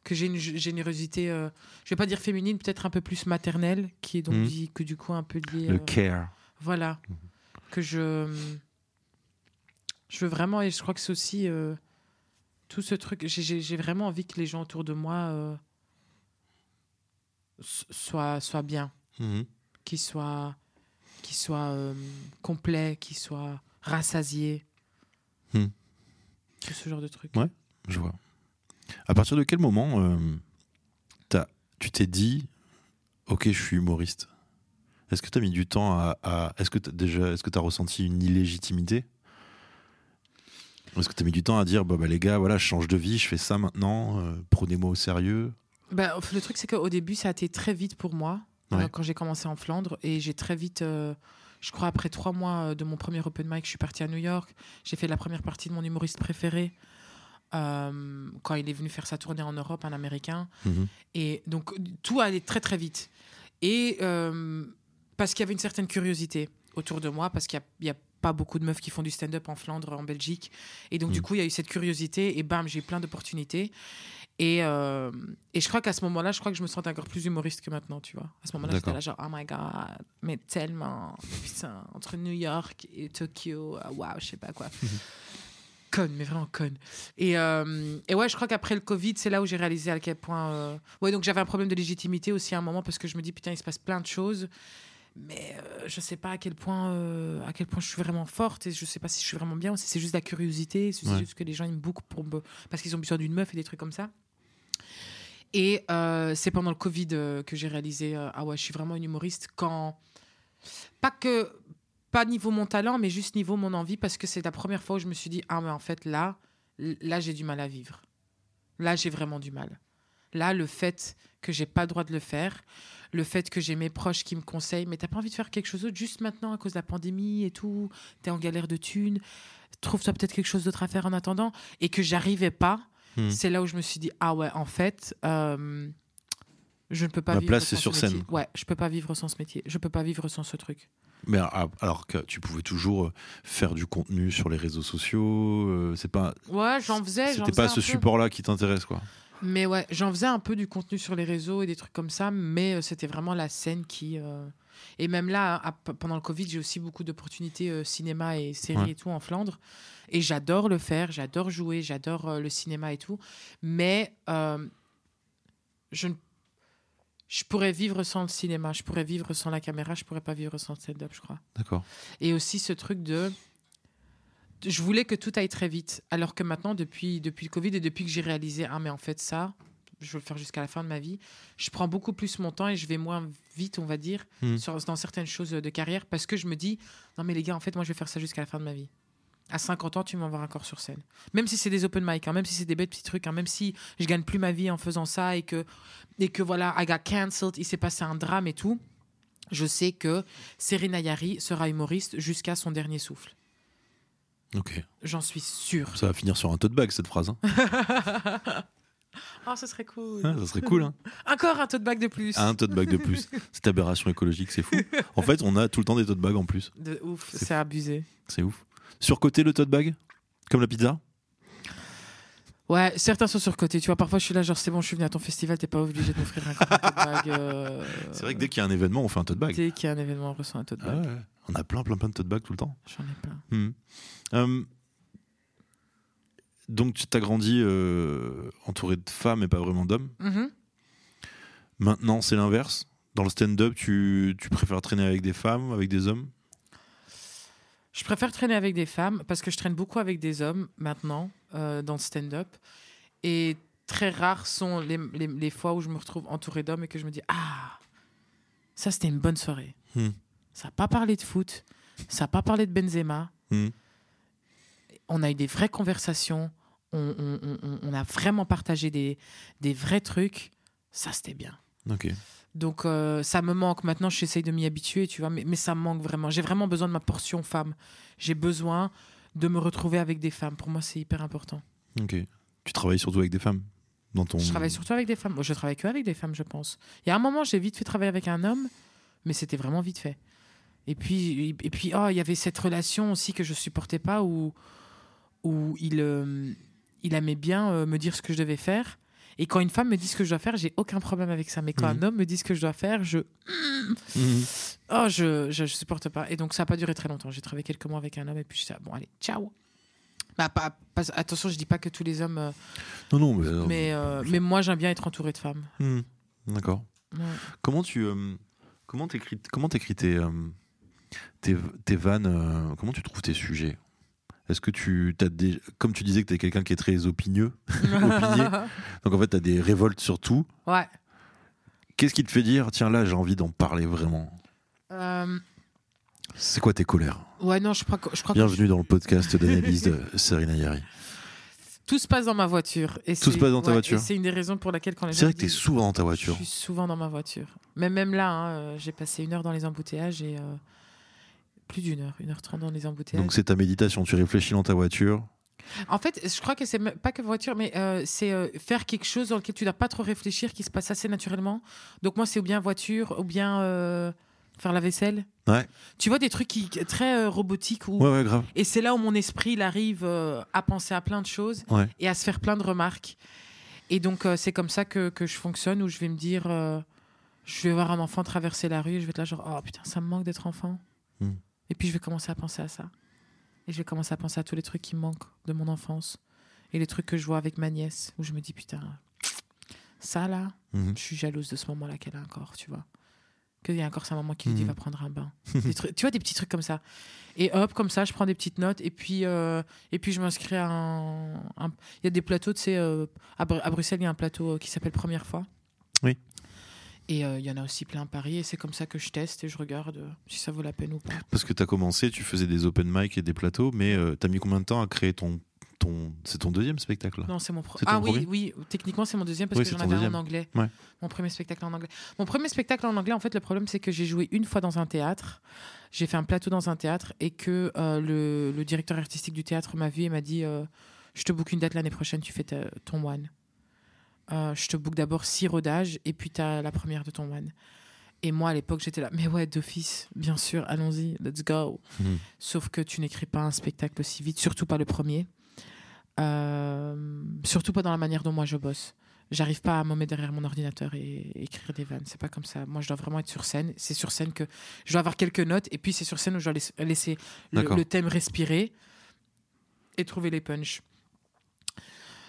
Que j'ai une générosité, euh, je vais pas dire féminine, peut-être un peu plus maternelle, qui est donc dit- que du coup un peu liée. le euh, care. Voilà. Que je. Je veux vraiment, et je crois que c'est aussi euh, tout ce truc. j'ai- vraiment envie que les gens autour de moi euh, soient, soient bien, Mhm. qu'ils soient, qu'ils soient euh, complets, qu'ils soient rassasiés. Hmm. Ce genre de trucs. Ouais. Je vois. À partir de quel moment euh, t'as- tu t'es dit, ok, je suis humoriste? Est-ce que tu as mis du temps à. à- est-ce que t'as déjà, est-ce que tu as ressenti une illégitimité? Est-ce que tu as mis du temps à dire, bah, bah, les gars, voilà, je change de vie, je fais ça maintenant, euh, prenez-moi au sérieux? Bah, le truc, c'est qu'au début, ça a été très vite pour moi, Ouais. euh, quand j'ai commencé en Flandre. Et j'ai très vite, euh, je crois, après trois mois euh, de mon premier open mic, je suis partie à New York. J'ai fait la première partie de mon humoriste préféré euh, quand il est venu faire sa tournée en Europe, un Américain. Mhm. Et donc, tout allait très, très vite. Et euh, parce qu'il y avait une certaine curiosité autour de moi, parce qu'il n'y a, pas beaucoup de meufs qui font du stand-up en Flandre, en Belgique. Et donc, du Mm. coup, il y a eu cette curiosité et bam, j'ai eu plein d'opportunités. Et, euh, et je crois qu'à ce moment-là, je crois que je me sentais encore plus humoriste que maintenant, tu vois. À ce moment-là, j'étais là genre, oh my god, mais tellement, putain, entre New York et Tokyo, waouh, je sais pas quoi. conne, mais vraiment conne. Et, euh, et ouais, je crois qu'après le Covid, c'est là où j'ai réalisé à quel point. euh, Ouais, donc j'avais un problème de légitimité aussi à un moment parce que je me dis, putain, il se passe plein de choses. Mais euh, je sais pas à quel point euh, à quel point je suis vraiment forte et je sais pas si je suis vraiment bien ou si c'est juste la curiosité si c'est Ouais. juste que les gens aiment beaucoup pour me- parce qu'ils ont besoin d'une meuf et des trucs comme ça et euh, c'est pendant le Covid euh, que j'ai réalisé euh, ah ouais je suis vraiment une humoriste quand pas que pas niveau mon talent mais juste niveau mon envie parce que c'est la première fois où je me suis dit ah mais en fait là là j'ai du mal à vivre. Là j'ai vraiment du mal. Là le fait que j'ai pas le droit de le faire le fait que j'ai mes proches qui me conseillent mais t'as pas envie de faire quelque chose d'autre juste maintenant à cause de la pandémie et tout t'es en galère de thunes trouve-toi peut-être quelque chose d'autre à faire en attendant et que j'arrivais pas Hmm. c'est là où je me suis dit ah ouais en fait euh, je ne peux pas Ma vivre place, sans c'est ce sur métier. scène. ouais je peux pas vivre sans ce métier je peux pas vivre sans ce truc Mais alors, alors que tu pouvais toujours euh, faire du contenu sur les réseaux sociaux, euh, c'est pas, ouais j'en faisais j'en c'était pas faisais ce un peu. support-là qui t'intéresse, quoi. Mais ouais, j'en faisais un peu du contenu sur les réseaux et des trucs comme ça, mais euh, c'était vraiment la scène qui. euh, Et même là, à- pendant le Covid, j'ai aussi beaucoup d'opportunités euh, cinéma et séries Ouais. et tout en Flandre. Et j'adore le faire, j'adore jouer, j'adore euh, le cinéma et tout. Mais euh, je ne. Je pourrais vivre sans le cinéma, je pourrais vivre sans la caméra, je pourrais pas vivre sans le stand-up, je crois. D'accord. Et aussi ce truc de. Je voulais que tout aille très vite. Alors que maintenant, depuis, depuis le Covid et depuis que j'ai réalisé, ah, mais en fait, ça, je veux le faire jusqu'à la fin de ma vie, je prends beaucoup plus mon temps et je vais moins vite, on va dire, Hmm. sur- dans certaines choses de carrière parce que je me dis, non, mais les gars, en fait, moi, je vais faire ça jusqu'à la fin de ma vie. À 50 ans, tu m'en voir encore sur scène. Même si c'est des open mic, hein, même si c'est des bêtes petits trucs, hein, même si je gagne plus ma vie en faisant ça et que, et que voilà, I got cancelled, il s'est passé un drame et tout, je sais que Serena Yari sera humoriste jusqu'à son dernier souffle. Ok. J'en suis sûre. Ça va finir sur un tote bag cette phrase. Hein. Oh, ce serait cool. Ah, ça serait cool. Hein. Encore un tote bag de plus. Un tote bag de plus. Cette aberration écologique, c'est fou. En fait, on a tout le temps des tote bags en plus. De ouf, C'est abusé. C'est ouf. Surcoté le tote bag Comme la pizza? Ouais, certains sont surcotés. Tu vois, parfois je suis là, genre c'est bon, je suis venu à ton festival, t'es pas obligé de m'offrir un tote bag. euh, C'est vrai que dès qu'il y a un événement, on fait un tote bag. Dès qu'il y a un événement, on reçoit un tote Ah bag. ouais. On a plein, plein, plein de tote bags tout le temps. J'en ai plein. Hmm. Euh, donc, tu t'as grandi euh, entouré de femmes et pas vraiment d'hommes. Mhm. Maintenant, c'est l'inverse. Dans le stand-up, tu, tu préfères traîner avec des femmes, avec des hommes? Je préfère traîner avec des femmes parce que je traîne beaucoup avec des hommes maintenant euh, dans le stand-up. Et très rares sont les, les- les fois où je me retrouve entourée d'hommes et que je me dis Ah, ça c'était une bonne soirée. Hmm. Ça n'a pas parlé de foot, ça n'a pas parlé de Benzema. Hmm. On a eu des vraies conversations, on, on- on- on a vraiment partagé des, des vrais trucs. Ça c'était bien. Donc euh, ça me manque. Maintenant, j'essaye de m'y habituer, tu vois, mais, mais ça me manque vraiment. J'ai vraiment besoin de ma portion femme. J'ai besoin de me retrouver avec des femmes. Pour moi, c'est hyper important. Ok. Tu travailles surtout avec des femmes dans ton. Je travaille surtout avec des femmes. Je travaille que avec des femmes, je pense. Il y a un moment, j'ai vite fait travailler avec un homme, mais c'était vraiment vite fait. Et puis, et puis, oh, il y avait cette relation aussi que je supportais pas où, où il, euh, il aimait bien euh, me dire ce que je devais faire. Et quand une femme me dit ce que je dois faire, j'ai aucun problème avec ça. Mais quand Mhm. un homme me dit ce que je dois faire, je, Mhm. oh, je, je, je supporte pas. Et donc, ça n'a pas duré très longtemps. J'ai travaillé quelques mois avec un homme et puis je bon, allez, ciao. Bah, pas, pas- attention, je dis pas que tous les hommes, euh, Non, non, mais. mais, euh, mais moi, j'aime bien être entouré de femmes. mhm. D'accord. Ouais. Comment tu. euh, comment t'écris comment t'écris tes, tes, tes vannes Comment tu trouves tes sujets? Est-ce que tu. As des, comme tu disais que tu es quelqu'un qui est très opinieux, donc en fait, tu as des révoltes sur tout. ouais. Qu'est-ce qui te fait dire, tiens, là, j'ai envie d'en parler vraiment? Euh, C'est quoi tes colères? Ouais, non, je crois que, je crois que Bienvenue dans le podcast d'analyse de Serena Yari. tout se passe dans ma voiture. Et Tout se passe dans ta ouais, voiture. C'est une des raisons pour laquelle quand les C'est vrai que tu es disent- souvent dans ta voiture. Je suis souvent dans ma voiture. Mais même là, hein, euh, j'ai passé une heure dans les embouteillages et euh, plus d'une heure, une heure trente dans les embouteillages. Donc c'est ta méditation, tu réfléchis dans ta voiture. En fait, je crois que c'est pas que voiture, mais euh, c'est euh, faire quelque chose dans lequel tu dois pas trop réfléchir, qui se passe assez naturellement. Donc moi, c'est ou bien voiture, ou bien euh, faire la vaisselle. Ouais. Tu vois des trucs qui très robotiques où Ouais, ouais, grave. Et c'est là où mon esprit il arrive à penser à plein de choses et à se faire plein de remarques. Et donc, c'est comme ça que, que je fonctionne, où je vais me dire, je vais voir un enfant traverser la rue, et je vais être là genre, oh putain, ça me manque d'être enfant. Hmm. Et puis, je vais commencer à penser à ça. Et je vais commencer à penser à tous les trucs qui me manquent de mon enfance. Et les trucs que je vois avec ma nièce, où je me dis, putain, ça là, Mhm. je suis jalouse de ce moment-là qu'elle a encore, tu vois. Qu'il y a encore sa maman qui lui dit Mhm. va prendre un bain. Des trucs- tu vois, des petits trucs comme ça. Et hop, comme ça, je prends des petites notes et puis, euh, et puis je m'inscris à un. un- Il y a des plateaux, tu sais, euh, à, Bru- à Bruxelles, il y a un plateau euh, qui s'appelle Première fois. Oui. Et euh, il y en a aussi plein à Paris et c'est comme ça que je teste et je regarde euh, si ça vaut la peine ou pas. Parce que tu as commencé, tu faisais des open mic et des plateaux, mais euh, t'as mis combien de temps à créer ton. ton... C'est ton deuxième spectacle là? Non, c'est mon pro- Ah oui, premier? oui, techniquement c'est mon deuxième parce Oui, que j'en avais un en anglais. Ouais. Mon premier spectacle en anglais. Mon premier spectacle en anglais, en fait, le problème c'est que j'ai joué une fois dans un théâtre. J'ai fait un plateau dans un théâtre et que euh, le, le directeur artistique du théâtre m'a vu et m'a dit euh, Je te book une date l'année prochaine, tu fais ta- ton one. Euh, je te book d'abord six rodages et puis tu as la première de ton one. Et moi, à l'époque, j'étais là, mais ouais, d'office, bien sûr, allons-y, let's go. Mhm. Sauf que tu n'écris pas un spectacle aussi vite, surtout pas le premier. Euh, surtout pas dans la manière dont moi je bosse. J'arrive pas à me mettre derrière mon ordinateur et, et écrire des vannes. C'est pas comme ça. Moi, je dois vraiment être sur scène. C'est sur scène que je dois avoir quelques notes et puis c'est sur scène où je dois laiss- laisser le, le thème respirer et trouver les punchs.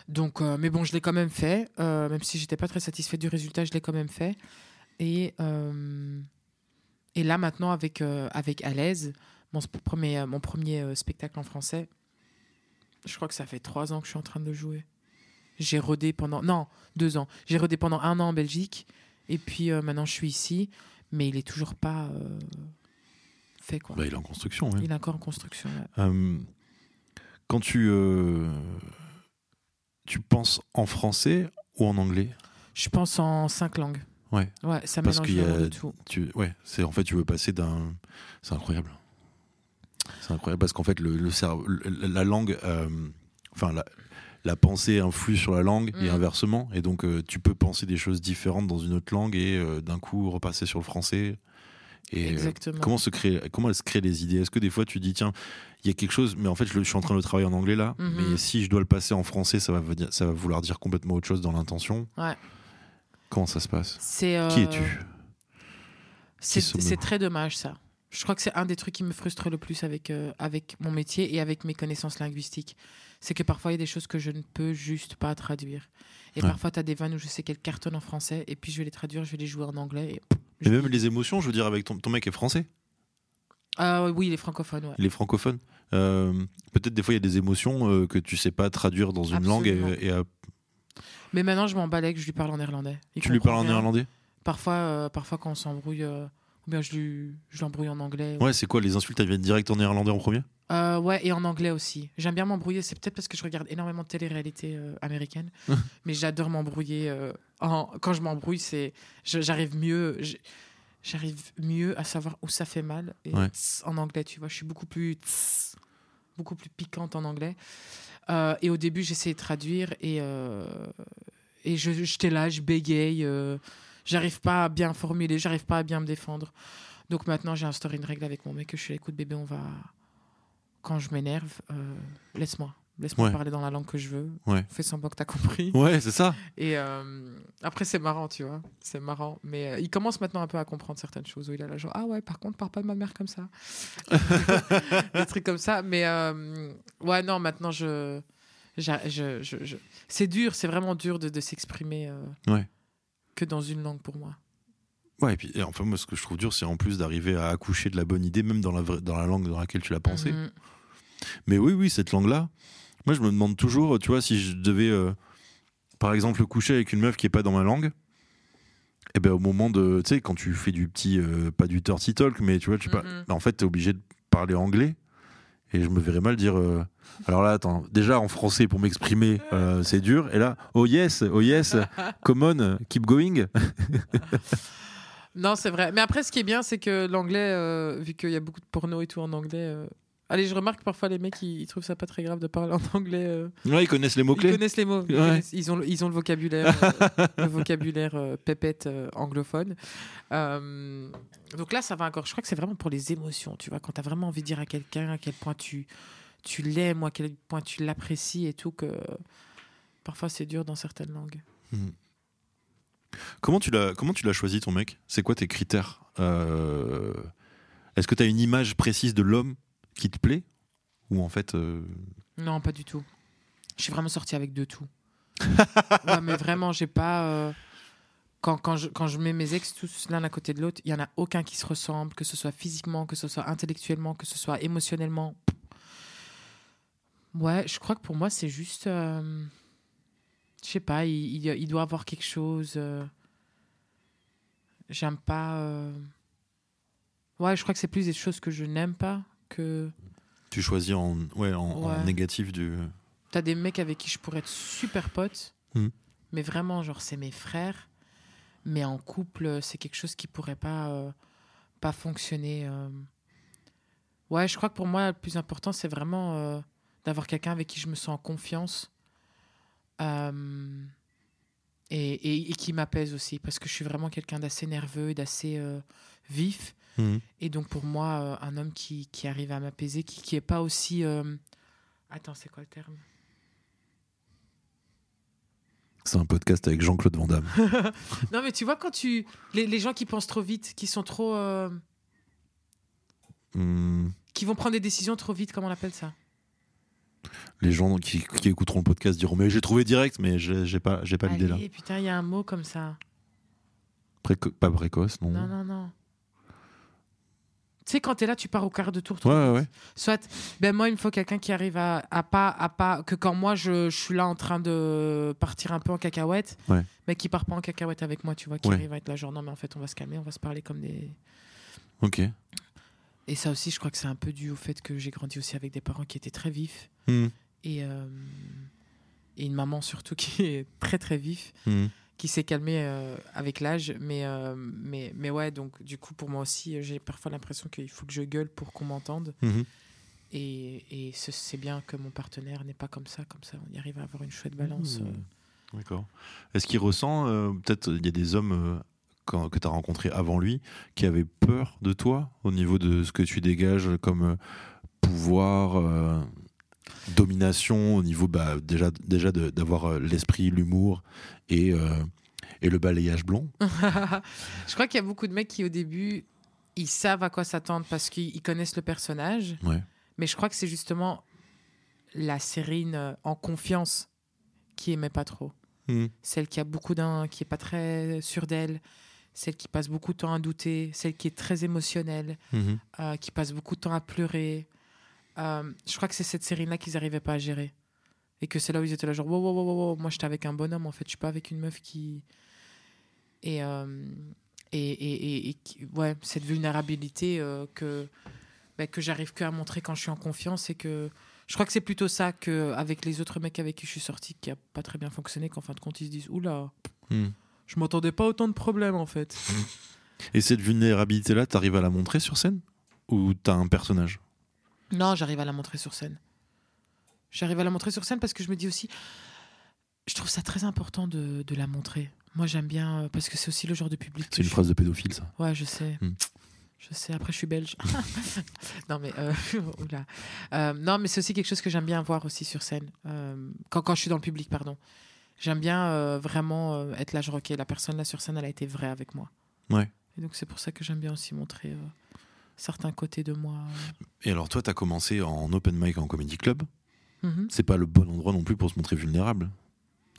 Donc, euh, mais bon, je l'ai quand même fait. euh, même si j'étais pas très satisfaite du résultat, je l'ai quand même fait. Et, euh, et là, maintenant, avec, avec À l'aise, mon, premier, mon premier spectacle en français, je crois que ça fait trois ans que je suis en train de le jouer. J'ai rodé pendant. Non, deux ans. J'ai rodé pendant un an en Belgique. Et puis maintenant, je suis ici. Mais il est toujours pas fait, quoi. Bah, il est en construction. ouais. Il est encore en construction. ouais. Quand tu. Tu penses en français ou en anglais? Je pense en cinq langues. Ouais. Ouais, ça Parce mélange qu'il y a- vraiment de tout. tu, ouais, c'est en fait tu veux passer d'un, c'est incroyable. C'est incroyable parce qu'en fait le, le cerveau, le- la langue, euh, enfin la, la pensée influe sur la langue et Mm. inversement, et donc euh, tu peux penser des choses différentes dans une autre langue et euh, d'un coup repasser sur le français. Et euh, Exactement. comment se crée, comment elles se créent les idées? Est-ce que des fois tu dis tiens, il y a quelque chose, mais en fait je, suis en train de le travailler en anglais là, Mhm. mais si je dois le passer en français, ça va venir- ça va vouloir dire complètement autre chose dans l'intention. Ouais. Comment ça se passe? Euh, Qui es-tu? C'est très dommage ça. Je crois que c'est un des trucs qui me frustre le plus avec, euh, avec mon métier et avec mes connaissances linguistiques. C'est que parfois il y a des choses que je ne peux juste pas traduire. Et Ouais. parfois tu as des vannes où je sais qu'elles cartonnent en français et puis je vais les traduire, je vais les jouer en anglais. Et... Et même les émotions, je veux dire, avec ton, ton mec est français, Ah oui, les francophones, ouais. il est francophone. Euh, Peut-être des fois il y a des émotions euh, que tu sais pas traduire dans une langue Absolument. et, et à- Mais maintenant je m'en balais que je lui parle en néerlandais. Il tu lui parles en néerlandais? Parfois, euh, parfois quand on s'embrouille, euh, ou bien je l'embrouille en anglais. Ouais, c'est quoi les insultes Elles viennent direct en néerlandais en premier? Euh, ouais, et en anglais aussi. J'aime bien m'embrouiller. C'est peut-être parce que je regarde énormément de télé-réalité euh, américaine. mais j'adore m'embrouiller. euh, en- Quand je m'embrouille, c'est j'arrive mieux. J'arrive mieux à savoir où ça fait mal. Et Ouais. tss, en anglais, tu vois, je suis beaucoup plus tss, beaucoup plus piquante en anglais. Et au début, j'essayais de traduire et et je j'étais là, je bégaye. j'arrive pas à bien formuler, j'arrive pas à bien me défendre. Donc maintenant, j'ai instauré une règle avec mon mec que je suis écoute bébé, on va quand je m'énerve, euh, laisse-moi. Laisse-moi Ouais. parler dans la langue que je veux. Ouais. Fais semblant que t'as compris. Ouais, c'est ça. Et euh, après, c'est marrant, tu vois. C'est marrant. Mais euh, il commence maintenant un peu à comprendre certaines choses où il a la genre, ah ouais, par contre, parle pas de ma mère comme ça. Des trucs comme ça. Mais ouais, non, maintenant, je. je, je- je- C'est dur, c'est vraiment dur de, de s'exprimer Ouais. que dans une langue pour moi. Ouais, et puis et enfin, moi, ce que je trouve dur, c'est en plus d'arriver à accoucher de la bonne idée, même dans la, dans la langue dans laquelle tu l'as pensé. Mhm. Mais oui, oui, cette langue-là, moi, je me demande toujours, tu vois, si je devais, euh, par exemple, coucher avec une meuf qui est pas dans ma langue, et ben au moment de, tu sais, quand tu fais du petit, euh, pas du dirty talk, mais tu vois, tu pas, Mhm. en fait, t'es obligé de parler anglais. Et je me verrais mal dire. euh, alors là, attends, déjà en français pour m'exprimer, c'est dur. Et là, oh yes, oh yes, come on, keep going. Non, c'est vrai. Mais après, ce qui est bien, c'est que l'anglais, vu qu'il y a beaucoup de porno et tout en anglais. Allez, je remarque parfois les mecs, ils, ils trouvent ça pas très grave de parler en anglais. euh, Ouais, ils connaissent les Ils mots-clés. connaissent les mots. Ils, Ouais. connaissent- ils ont, le- ils ont le vocabulaire, euh, le vocabulaire euh, pépette euh, anglophone. Donc là, ça va encore. Je crois que c'est vraiment pour les émotions. Tu vois, quand tu as vraiment envie de dire à quelqu'un à quel point tu, tu l'aimes ou à quel point tu l'apprécies et tout, que parfois c'est dur dans certaines langues. Comment tu l'as comment tu l'as choisi ton mec? C'est quoi tes critères? Est-ce que tu as une image précise de l'homme? Qui te plaît ou en fait euh, Non, pas du tout. Je suis vraiment sortie avec de tout. ouais, mais vraiment, j'ai pas. euh, Quand, quand, je, quand je mets mes ex tous l'un à côté de l'autre, il y en a aucun qui se ressemble, que ce soit physiquement, que ce soit intellectuellement, que ce soit émotionnellement. Ouais, je crois que pour moi, c'est juste. euh, Je sais pas, il, il, il doit avoir quelque chose. euh, J'aime pas. euh, Ouais, je crois que c'est plus des choses que je n'aime pas que. tu choisis en ouais en, négatif du T'as des mecs avec qui je pourrais être super pote, Mhm. mais vraiment, genre, c'est mes frères. Mais en couple, c'est quelque chose qui pourrait pas, euh, pas fonctionner. euh. Ouais, je crois que pour moi, le plus important, c'est vraiment euh, d'avoir quelqu'un avec qui je me sens en confiance euh, et, et- et qui m'apaise aussi, parce que je suis vraiment quelqu'un d'assez nerveux et d'assez euh, vif. Mhm. Et donc, pour moi, euh, un homme qui, qui arrive à m'apaiser, qui, qui est pas aussi. euh, Attends, c'est quoi le terme? C'est un podcast avec Jean-Claude Van Damme. Non, mais tu vois, quand tu. Les, les gens qui pensent trop vite, qui sont trop. euh, Hmm, qui vont prendre des décisions trop vite, comment on appelle ça? Les gens qui, qui écouteront le podcast diront mais j'ai trouvé direct mais j'ai pas j'ai pas l'idée là. Putain, il y a un mot comme ça. Préco- pas précoce non. Non, non, non. Tu sais, quand t'es là, tu pars au quart de tour. Ouais ouais ouais. Soit, ben moi, il me faut quelqu'un qui arrive à, à pas, à pas, que quand moi je, je suis là en train de partir un peu en cacahuète, mais qui part pas en cacahuète avec moi, tu vois, qui arrive à être là, genre non, mais en fait, on va se calmer, on va se parler comme des. Ok. Et ça aussi, je crois que c'est un peu dû au fait que j'ai grandi aussi avec des parents qui étaient très vifs Hmm, et, euh, et une maman surtout qui est très très vif, hmm. qui s'est calmée euh, avec l'âge. Mais, euh, mais, mais ouais, donc du coup, pour moi aussi, j'ai parfois l'impression qu'il faut que je gueule pour qu'on m'entende. Mhm. Et, et ce- c'est bien que mon partenaire n'est pas comme ça, comme ça, on y arrive à avoir une chouette balance. D'accord. Est-ce qu'il ressent, peut-être, il y a des hommes que tu as rencontrés avant lui qui avaient peur de toi au niveau de ce que tu dégages comme pouvoir, domination, au niveau bah, déjà, déjà d'avoir euh, l'esprit, l'humour et, euh, et le balayage blond je crois qu'il y a beaucoup de mecs qui, au début, ils savent à quoi s'attendre parce qu'ils ils connaissent le personnage. Ouais. Mais je crois que c'est justement la Sérine euh, en confiance qui aimait pas trop. Hmm. Celle qui a beaucoup d'un, qui est pas très sûre d'elle, celle qui passe beaucoup de temps à douter, celle qui est très émotionnelle, euh, qui passe beaucoup de temps à pleurer. Euh, je crois que c'est cette Sérine-là qu'ils n'arrivaient pas à gérer. Et que c'est là où ils étaient là, genre, wow, wow, wow, wow, moi j'étais avec un bonhomme, en fait, je suis pas avec une meuf qui. Et, euh, et, et, et- ouais, cette vulnérabilité euh, que, bah, que j'arrive que à montrer quand je suis en confiance et que je crois que c'est plutôt ça qu'avec les autres mecs avec qui je suis sortie qui a pas très bien fonctionné qu'en fin de compte ils se disent oula Hmm. je m'attendais pas autant de problèmes en fait Et cette vulnérabilité-là, t'arrives à la montrer sur scène? Ou t'as un personnage? Non j'arrive à la montrer sur scène j'arrive à la montrer sur scène parce que je me dis aussi je trouve ça très important de, de la montrer moi j'aime bien euh, parce que c'est aussi le genre de public C'est une je- phrase de pédophile, ça. Ouais, je sais. Hmm. Je sais, après je suis belge. non, mais. euh, oula. Euh, non, mais c'est aussi quelque chose que j'aime bien voir aussi sur scène. Euh, quand, quand je suis dans le public, pardon. J'aime bien vraiment être là, je ok, la personne là sur scène, elle a été vraie avec moi. Ouais. Et donc c'est pour ça que j'aime bien aussi montrer certains côtés de moi. Et alors, toi, t'as commencé en open mic en comedy club. Mhm. C'est pas le bon endroit non plus pour se montrer vulnérable.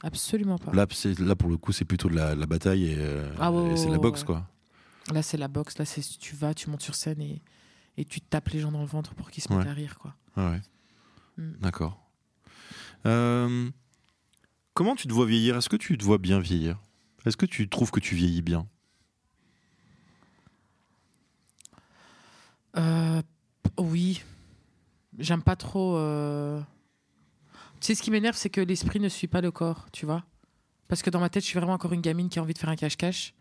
Absolument pas. Là, là pour le coup, c'est plutôt de la, la bataille et, euh, Ah et c'est la boxe, ouais. quoi. Là, c'est la boxe. Là, c'est tu vas, tu montes sur scène et, et tu tapes les gens dans le ventre pour qu'ils se mettent Ouais. à rire, quoi. Ah ouais. Mm. D'accord. Euh, comment tu te vois vieillir? Est-ce que tu te vois bien vieillir? Est-ce que tu trouves que tu vieillis bien? Euh, oui. J'aime pas trop. euh, Tu sais, ce qui m'énerve, c'est que l'esprit ne suit pas le corps, tu vois. Parce que dans ma tête, je suis vraiment encore une gamine qui a envie de faire un cache-cache.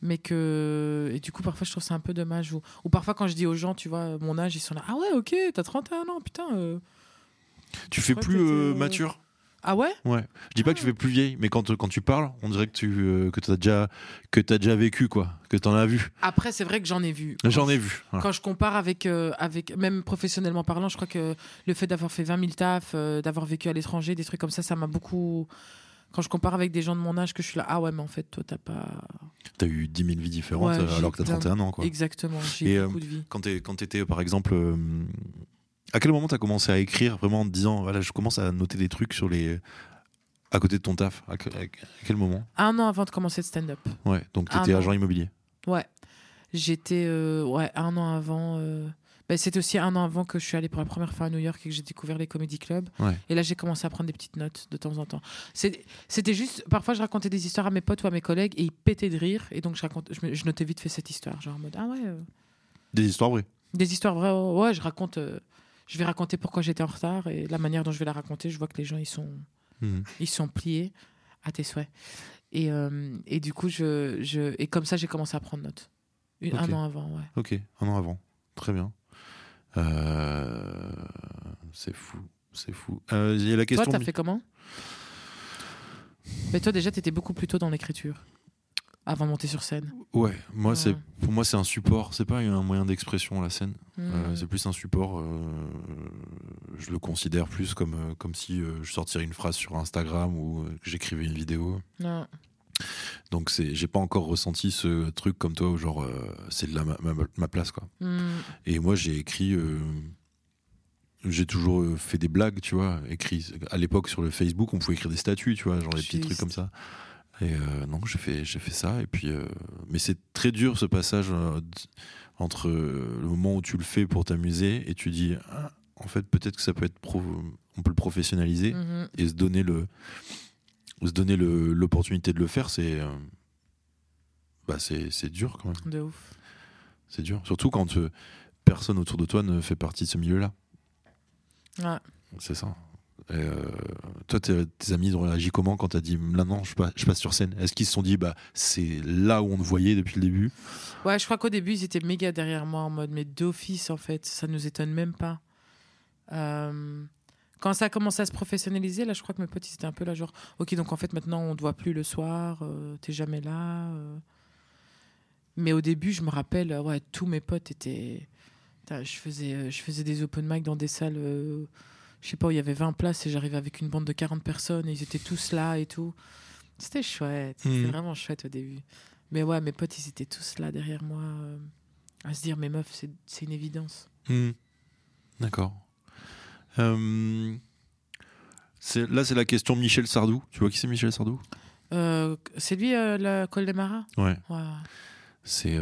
Mais que. Et du coup, parfois, je trouve ça un peu dommage. Ou, ou parfois, quand je dis aux gens, tu vois, mon âge, ils sont là. Ah ouais, ok, t'as 31 ans, putain. euh. Tu fais crois plus t'étais, euh, euh, mature? Ah ouais? Ouais. Je dis pas que tu fais plus vieille, mais quand, quand tu parles, on dirait que tu euh, que as déjà que t'as déjà vécu quoi, que t'en as vu. Après, c'est vrai que j'en ai vu. J'en ai vu. Voilà. Quand je compare avec, euh, avec, même professionnellement parlant, je crois que le fait d'avoir fait 20 000 tafs, euh, d'avoir vécu à l'étranger, des trucs comme ça, ça m'a beaucoup. Quand je compare avec des gens de mon âge, que je suis là, ah ouais, mais en fait, toi, t'as pas. T'as eu 10 000 vies différentes Ouais, euh, alors que t'as plein- 31 ans quoi. Exactement, j'ai euh, beaucoup de vie. Quand t'étais par exemple, à quel moment t'as commencé à écrire vraiment en te disant voilà je commence à noter des trucs sur les à côté de ton taf? À, que- à quel moment? Un an avant de commencer le stand-up. Ouais. Donc Un t'étais an. agent immobilier. Ouais. J'étais. euh, ouais, un an avant. euh, ben, C'était aussi un an avant que je suis allée pour la première fois à New York et que j'ai découvert les comedy clubs. Ouais. Et là, j'ai commencé à prendre des petites notes de temps en temps. C'était juste. Parfois, je racontais des histoires à mes potes ou à mes collègues et ils pétaient de rire. Et donc, je, raconte, je, je notais vite fait cette histoire. Genre en mode Ah ouais. euh, Des histoires vraies. Des histoires vraies. Ouais, je raconte. Je vais raconter pourquoi j'étais en retard et la manière dont je vais la raconter. Je vois que les gens, ils sont, Mhm. ils sont pliés à tes souhaits. Et, euh, et du coup, je, je, et comme ça, j'ai commencé à prendre note. Une-. Un an avant, ouais. Ok. Un an avant. Très bien. Euh, C'est fou. C'est fou. Euh, y a la question. Toi, t'as fait comment? Mais toi, déjà, t'étais beaucoup plus tôt dans l'écriture. Avant de monter sur scène. Ouais. Moi c'est pour moi c'est un support. C'est pas un moyen d'expression la scène. Euh, Hmm. c'est plus un support. euh, je le considère plus comme, euh, comme si euh, je sortirais une phrase sur Instagram ou que j'écrivais une vidéo. Donc c'est, j'ai pas encore ressenti ce truc comme toi où genre c'est de la, ma, ma- ma place quoi. Hmm. Et moi j'ai écrit, j'ai toujours fait des blagues, tu vois, écrit à l'époque sur le Facebook on pouvait écrire des statuts, tu vois, genre des petits trucs comme ça. Et euh, non j'ai fait, j'ai fait ça et puis euh, mais c'est très dur ce passage euh, entre euh, le moment où tu le fais pour t'amuser et tu dis Ah, en fait peut-être que ça peut être pro- on peut le professionnaliser Mhm. et se donner le se donner l'opportunité de le faire c'est bah c'est dur quand même De ouf. c'est dur surtout quand personne autour de toi ne fait partie de ce milieu là Ouais. c'est ça euh, toi tes, amis ont réagi comment quand t'as dit non je passe, je passe sur scène? Est-ce qu'ils se sont dit bah c'est là où on te voyait depuis le début? Ouais, je crois qu'au début, ils étaient méga derrière moi en mode, mais d'office, en fait, ça nous étonne même pas. Euh, Quand ça a commencé à se professionnaliser, là, je crois que mes potes, ils étaient un peu là, genre, ok, donc en fait, maintenant, on te voit plus le soir, euh, t'es jamais là. Mais au début, je me rappelle, ouais, tous mes potes étaient. Je faisais, je faisais des open mic dans des salles, je sais pas, où il y avait 20 places et j'arrivais avec une bande de 40 personnes et ils étaient tous là et tout. C'était chouette, c'était Mhm. vraiment chouette au début. Mais ouais, mes potes, ils étaient tous là derrière moi, euh, à se dire, mais meuf, c'est une évidence. Hmm. D'accord. Euh, là, c'est la question Michel Sardou. Tu vois qui c'est Michel Sardou? Euh, c'est lui, la Col des Maras Ouais. Ouais, C'est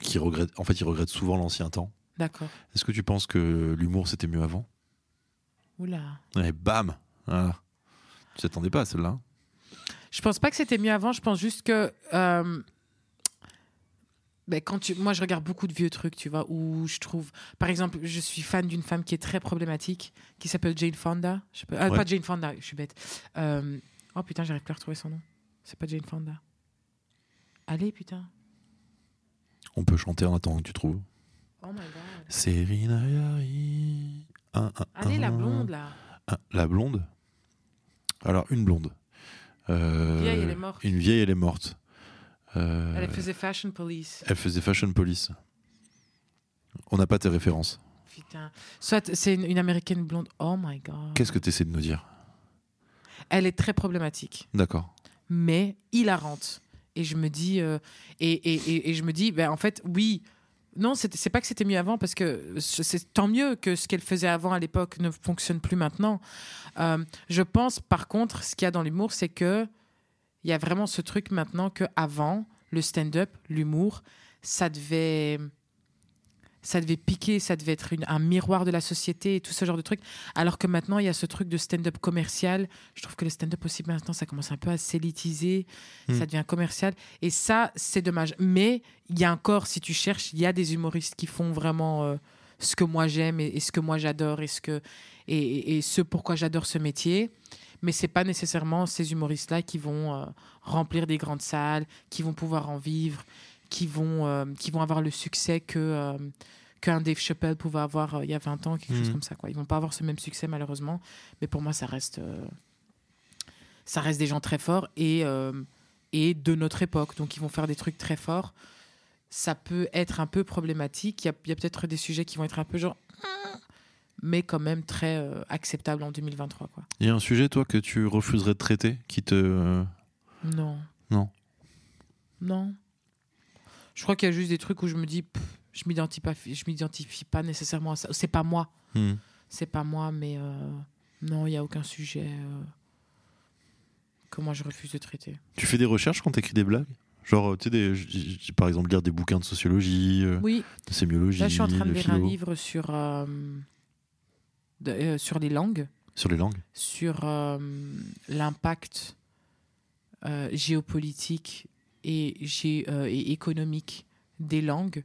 qui regrette. En fait, il regrette souvent l'ancien temps. d'accord. Est-ce que tu penses que l'humour c'était mieux avant? Oula. Et bam. Voilà. Tu t'attendais pas à celle-là. hein Je pense pas que c'était mieux avant, je pense juste que. euh, Ben, quand tu... Moi, je regarde beaucoup de vieux trucs, tu vois, où je trouve. Par exemple, je suis fan d'une femme qui est très problématique, qui s'appelle Jane Fonda. Je sais pas... ah, Ouais. Pas Jane Fonda, je suis bête. Euh, Oh putain, j'arrive plus à retrouver son nom. C'est pas Jane Fonda. Allez, putain. On peut chanter en attendant que tu trouves. Oh my god. Serena Yari. Un, un, Allez, la blonde, là. La blonde? Alors, une blonde. Euh, Vieille, elle est morte. Une vieille, elle est morte. Euh, Elle faisait Fashion Police. elle faisait Fashion Police. On n'a pas tes références. Putain. Soit c'est une, une américaine blonde. Oh my god. Qu'est-ce que tu essaies de nous dire? Elle est très problématique. D'accord. mais hilarante. Et je me dis, euh, et, et, et, et je me dis, ben, en fait, oui. Non, c'est pas que c'était mieux avant, parce que c'est tant mieux que ce qu'elle faisait avant à l'époque ne fonctionne plus maintenant. Euh, je pense, par contre, ce qu'il y a dans l'humour, c'est que il y a vraiment ce truc maintenant que avant le stand-up, l'humour, ça devait, ça devait piquer, ça devait être une- un miroir de la société et tout ce genre de trucs. Alors que maintenant, il y a ce truc de stand-up commercial. Je trouve que le stand-up aussi maintenant, ça commence un peu à s'élitiser, Mm. ça devient commercial. Et ça, c'est dommage. Mais il y a encore, si tu cherches, il y a des humoristes qui font vraiment euh, ce que moi j'aime et, et ce que moi j'adore et ce que et ce pourquoi j'adore ce métier. Mais c'est pas nécessairement ces humoristes-là qui vont euh, remplir des grandes salles, qui vont pouvoir en vivre, qui vont, euh, qui vont avoir le succès que euh, qu'un Dave Chappelle pouvait avoir euh, il y a 20 ans, quelque chose Mhm. comme ça. Quoi. Ils vont pas avoir ce même succès malheureusement, mais pour moi ça reste, euh, ça reste des gens très forts et, euh, et de notre époque. Donc ils vont faire des trucs très forts. Ça peut être un peu problématique. Il y a, peut-être des sujets qui vont être un peu genre, Hmm mais quand même très euh, acceptable en 2023. Quoi. Il y a un sujet, toi, que tu refuserais de traiter qui te. Non. Non. Non. Je crois qu'il y a juste des trucs où je me dis, pff, je m'identifie pas, je m'identifie pas nécessairement à ça. C'est pas moi. hmm. C'est pas moi, mais euh, non, il n'y a aucun sujet euh, que moi je refuse de traiter. Tu fais des recherches quand t'écris des blagues? Genre, tu sais, des- j- j- par exemple, lire des bouquins de sociologie, euh, Oui, de sémiologie, là je suis en train de de lire un livre sur, euh, de- euh, sur les langues, sur les langues. sur euh, l'impact euh, géopolitique et, euh, et économique des langues.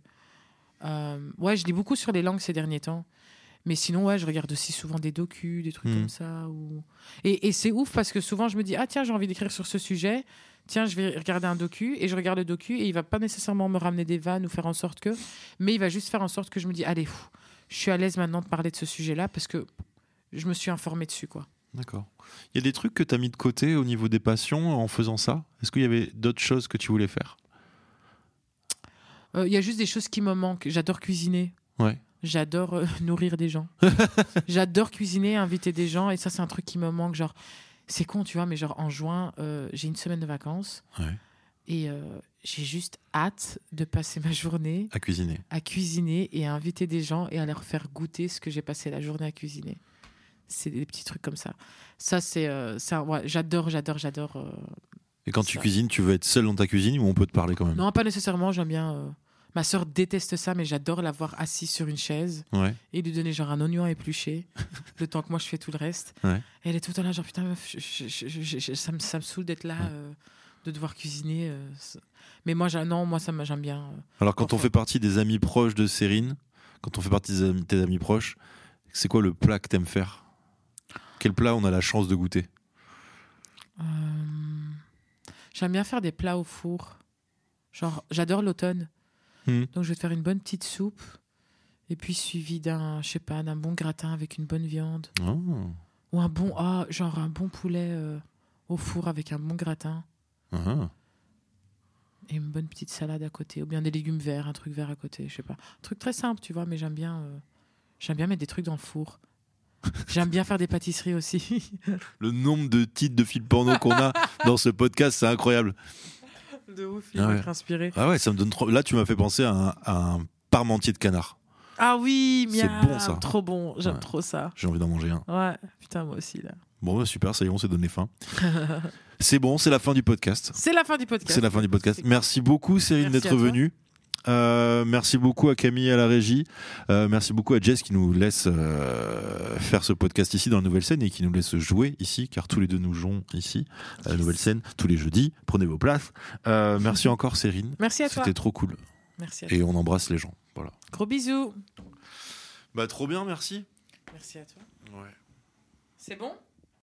Euh, ouais, je lis beaucoup sur les langues ces derniers temps. Mais sinon, ouais, je regarde aussi souvent des docus, des trucs Mhm. comme ça. Ou... Et, et c'est ouf parce que souvent, je me dis, ah tiens, j'ai envie d'écrire sur ce sujet. Tiens, je vais regarder un docu et je regarde le docu et il va pas nécessairement me ramener des vannes ou faire en sorte que, mais il va juste faire en sorte que je me dis, allez, je suis à l'aise maintenant de parler de ce sujet-là parce que je me suis informée dessus, quoi. D'accord. Il y a des trucs que tu as mis de côté au niveau des passions en faisant ça? Est-ce qu'il y avait d'autres choses que tu voulais faire? Euh, Il y a juste des choses qui me manquent. J'adore cuisiner. Ouais. J'adore euh, nourrir des gens. J'adore cuisiner, inviter des gens. Et ça, c'est un truc qui me manque. Genre, c'est con, tu vois, mais genre en juin, euh, j'ai une semaine de vacances. Ouais. Et j'ai juste hâte de passer ma journée À cuisiner. à cuisiner et à inviter des gens et à leur faire goûter ce que j'ai passé la journée à cuisiner. C'est des petits trucs comme ça. Ça, c'est. euh, ouais, j'adore, j'adore, j'adore. euh, Et quand tu cuisines, tu veux être seul dans ta cuisine ou on peut te parler quand même? Non, pas nécessairement, j'aime bien. euh, Ma soeur déteste ça, mais j'adore la voir assise sur une chaise Ouais. et lui donner genre un oignon à éplucher, le temps que moi je fais tout le reste. Ouais. Et elle est tout le temps là, genre putain, meuf, je- je- je- je- je- ça, me, ça me saoule d'être là, de devoir cuisiner. mais moi, non, moi ça me- j'aime bien. Alors quand on fait partie des amis proches de Cérine, quand on fait partie des amis, tes amis proches, c'est quoi le plat que t'aimes faire? Quel plat on a la chance de goûter? Euh, J'aime bien faire des plats au four. Genre, j'adore l'automne. Hmm. Donc je vais te faire une bonne petite soupe. Et puis suivi d'un, je sais pas, d'un bon gratin avec une bonne viande. Oh. Ou un bon, ah, genre un bon poulet euh, au four avec un bon gratin. Ah. Et une bonne petite salade à côté. Ou bien des légumes verts, un truc vert à côté, je sais pas. Un truc très simple, tu vois, mais j'aime bien, euh, j'aime bien mettre des trucs dans le four. J'aime bien faire des pâtisseries aussi. Le nombre de titres de films porno qu'on a dans ce podcast, c'est incroyable. de ouf, il il être inspiré. Ah ouais, ça me donne trop. Là, tu m'as fait penser à un, à un parmentier de canard. Ah oui, C'est miam, bon, ça. Trop bon, j'aime Ouais. trop ça. J'ai envie d'en manger un. Ouais, putain, moi aussi, là. Bon, bah, super, ça y est, on s'est donné faim. c'est bon, c'est la fin du podcast. C'est la fin du podcast. C'est la fin du podcast. C'est- Merci beaucoup, Céline, d'être venue. Euh, merci beaucoup à Camille à la régie. Euh, merci beaucoup à Jess qui nous laisse euh, faire ce podcast ici dans la nouvelle scène et qui nous laisse jouer ici, car tous les deux nous jouons ici à la nouvelle scène tous les jeudis. Prenez vos places. Euh, merci encore, Céline. Merci à toi. C'était trop cool. Merci à toi. Et on embrasse les gens. Voilà. Gros bisous. Bah trop bien, merci. Merci à toi. Ouais. C'est bon?